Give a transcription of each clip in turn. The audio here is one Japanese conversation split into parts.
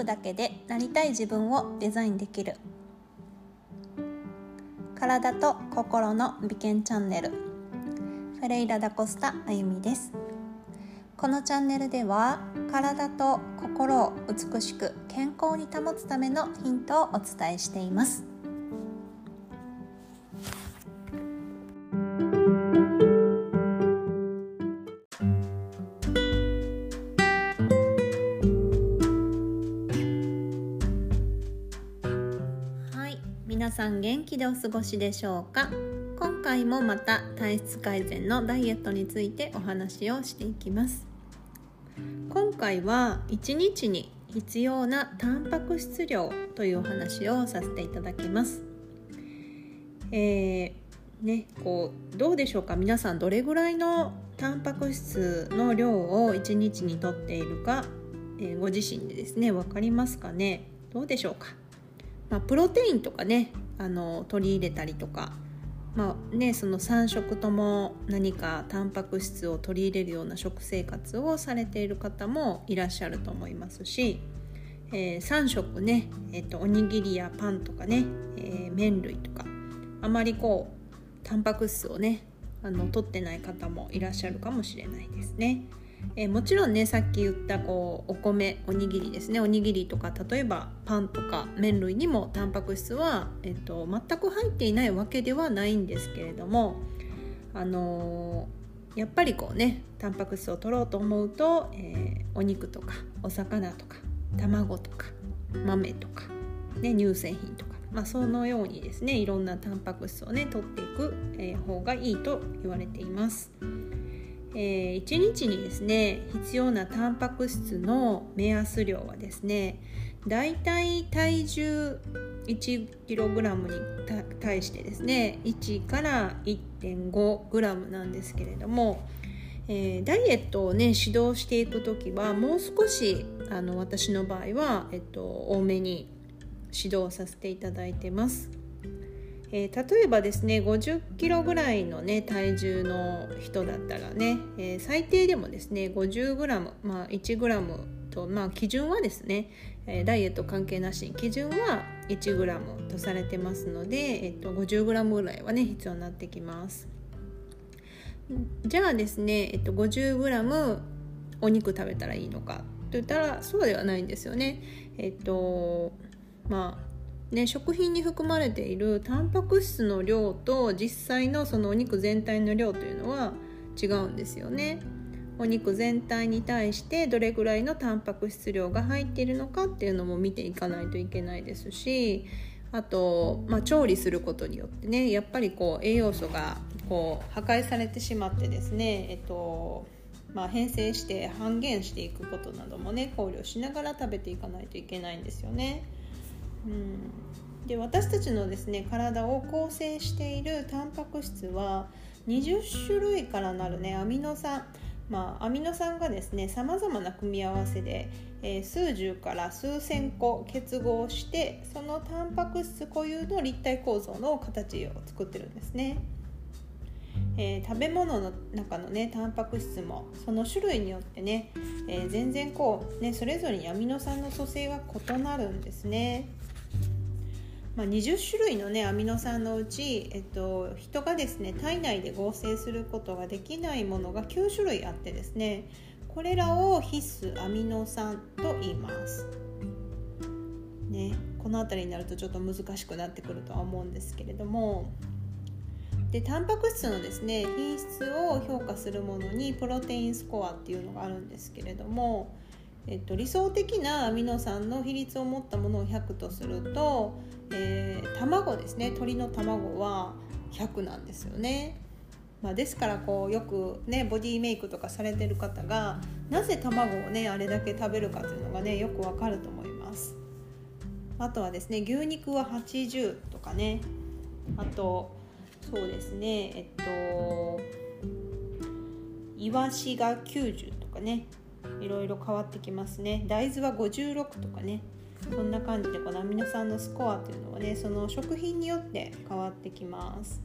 プだけでなりたい自分をデザインできる。体と心の美健チャンネル。フェレイラ・ダ・コスタあゆみです。このチャンネルでは体と心を美しく健康に保つためのヒントをお伝えしています。皆さん元気でお過ごしでしょうか？今回もまた体質改善のダイエットについてお話をしていきます。今回は1日に必要なタンパク質量というお話をさせていただきます。えー、ねこうどうでしょうか？皆さんどれぐらいのタンパク質の量を1日にとっているか、えー、ご自身でですね分かりますかね？どうでしょうか？まあ、プロテインとかねあの取り入れたりとか、まあね、その3食とも何かタンパク質を取り入れるような食生活をされている方もいらっしゃると思いますし、えー、3食ね、えーと、おにぎりやパンとかね、えー、麺類とかあまりこうタンパク質をねあの取ってない方もいらっしゃるかもしれないですね。えー、もちろんねさっき言ったこうお米おにぎりですねおにぎりとか例えばパンとか麺類にもタンパク質は、えっと、全く入っていないわけではないんですけれどもあのー、やっぱりこうねタンパク質を取ろうと思うと、えー、お肉とかお魚とか卵とか豆とか、ね、乳製品とか、まあ、そのようにですねいろんなタンパク質をね取っていく、え、方がいいと言われています。えー、1日にですね必要なタンパク質の目安量はですねだいたい体重 1kg に対してですね1から 1.5g なんですけれども、えー、ダイエットをね指導していく時はもう少しあの私の場合は、えっと、多めに指導させていただいてます。えー、例えばですね50キロぐらいのね体重の人だったらね、えー、最低でもですね50グラム、まあ、1グラムと、まあ、基準はですね、えー、ダイエット関係なしに基準は1グラムとされてますので、えー、と50グラムぐらいはね必要になってきます。じゃあですね、えっと、50グラムお肉食べたらいいのかと言ったらそうではないんですよね。えっとまあね、食品に含まれているタンパク質の量と実際のそのお肉全体の量というのは違うんですよね。お肉全体に対してどれぐらいのタンパク質量が入っているのかっていうのも見ていかないといけないですしあと、まあ、調理することによってねやっぱりこう栄養素がこう破壊されてしまってですね、えっとまあ、変性して半減していくことなどもね考慮しながら食べていかないといけないんですよね。うん、で私たちのですね体を構成しているタンパク質は20種類からなるねアミノ酸。まあ、アミノ酸がですねさまざまな組み合わせで、えー、数十から数千個結合してそのタンパク質固有の立体構造の形を作ってるんですね、えー、食べ物の中のねタンパク質もその種類によってね、えー、全然こうねそれぞれにアミノ酸の組成が異なるんですねまあ、20種類の、ね、アミノ酸のうち、えっと、人がですね体内で合成することができないものが9種類あってですねこれらを必須アミノ酸と言います。ね、この辺りになるとちょっと難しくなってくるとは思うんですけれどもでタンパク質のですね品質を評価するものにプロテインスコアっていうのがあるんですけれどもえっと、理想的なアミノ酸の比率を持ったものを100とすると、えー、卵ですね鶏の卵は100なんですよね。まあ、ですからこうよくねボディメイクとかされてる方がなぜ卵をねあれだけ食べるかというのがねよくわかると思います。あとはですね牛肉は80とかねあとそうですね。えっとイワシが90とかね。いろいろ変わってきますね。大豆は56とかね。そんな感じでこのアミノ酸のスコアっていうのはねその食品によって変わってきます。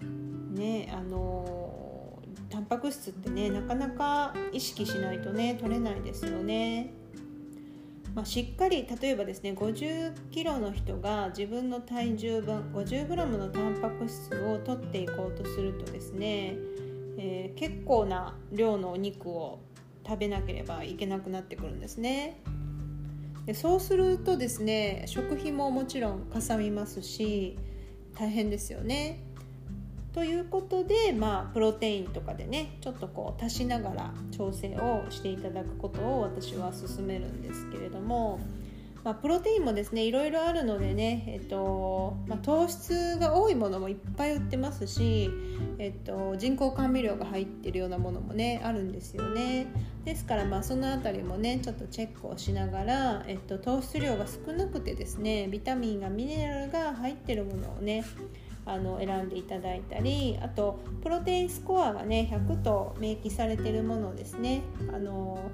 ねあのタンパク質ってねなかなか意識しないとね取れないですよね。まあ、しっかり例えばですね50キロの人が自分の体重分 50g のタンパク質を取っていこうとするとですね、えー、結構な量のお肉を食べなければいけなくなってくるんですね。でそうするとですね食費ももちろんかさみますし大変ですよね。ということで、まあ、プロテインとかでねちょっとこう足しながら調整をしていただくことを私は勧めるんですけれども、まあ、プロテインもですねいろいろあるのでね、えっとまあ、糖質が多いものもいっぱい売ってますし、えっと、人工甘味料が入ってるようなものもねあるんですよね。ですからまあその辺りもねちょっとチェックをしながら、えっと、糖質量が少なくてですねビタミンがミネラルが入ってるものをねあの選んでいただいたりあとプロテインスコアがね100と明記されてるものですねあの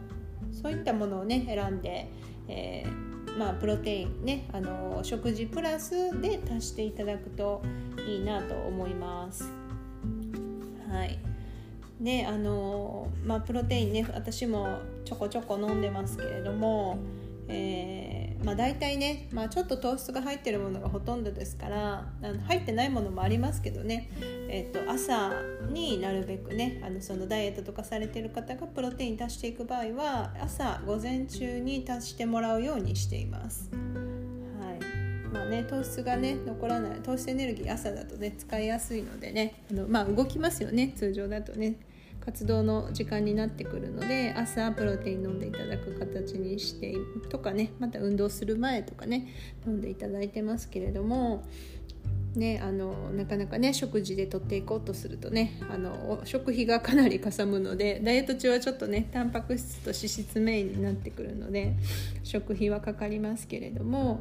そういったものをね選んで、えー、まあ、プロテインねあの食事プラスで足していただくといいなと思います。はいであのまあ、プロテインね私もちょこちょこ飲んでますけれども、えー、まあ、大体ね、まあ、ちょっと糖質が入ってるものがほとんどですからあの入ってないものもありますけどね、えーと、朝になるべくねあのそのダイエットとかされてる方がプロテイン足していく場合は朝午前中に足してもらうようにしています。まあね、糖質がね残らない糖質エネルギー朝だとね使いやすいのでねあの、まあ、動きますよね通常だとね。活動の時間になってくるので朝プロテイン飲んでいただく形にしてとかねまた運動する前とかね飲んでいただいてますけれどもね、あのなかなかね食事でとっていこうとするとねあの食費がかなりかさむのでダイエット中はちょっとねタンパク質と脂質メインになってくるので食費はかかりますけれども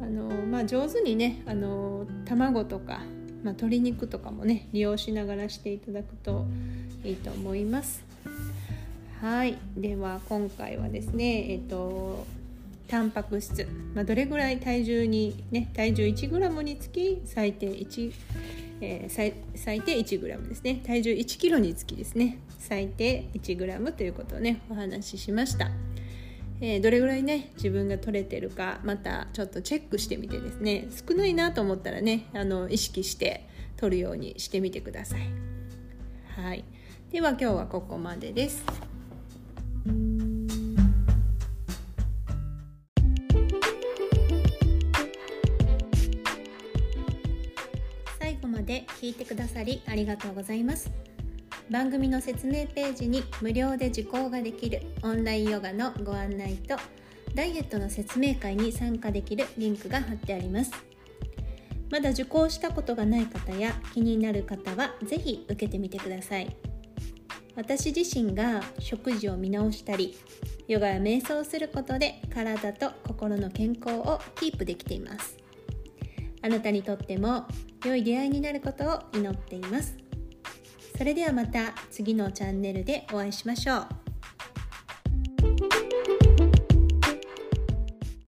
あの、まあ、上手にねあの卵とかまあ、鶏肉とかもね利用しながらしていただくといいと思います。はい。では今回はですねえっ、とタンパク質、まあ、どれぐらい体重にね体重 1g につき最低1えー、最最低 1g ですね。体重 1kg につきですね。最低 1g ということをねお話ししました。えー、どれぐらいね自分が取れてるかまたちょっとチェックしてみてですね少ないなと思ったらねあの意識して取るようにしてみてください。はい、では今日はここまでです。最後まで聞いてくださりありがとうございます。番組の説明ページに無料で受講ができるオンラインヨガのご案内とダイエットの説明会に参加できるリンクが貼ってあります。まだ受講したことがない方や気になる方は是非受けてみてください。私自身が食事を見直したりヨガや瞑想をすることで体と心の健康をキープできています。あなたにとっても良い出会いになることを祈っています。それではまた次のチャンネルでお会いしましょう。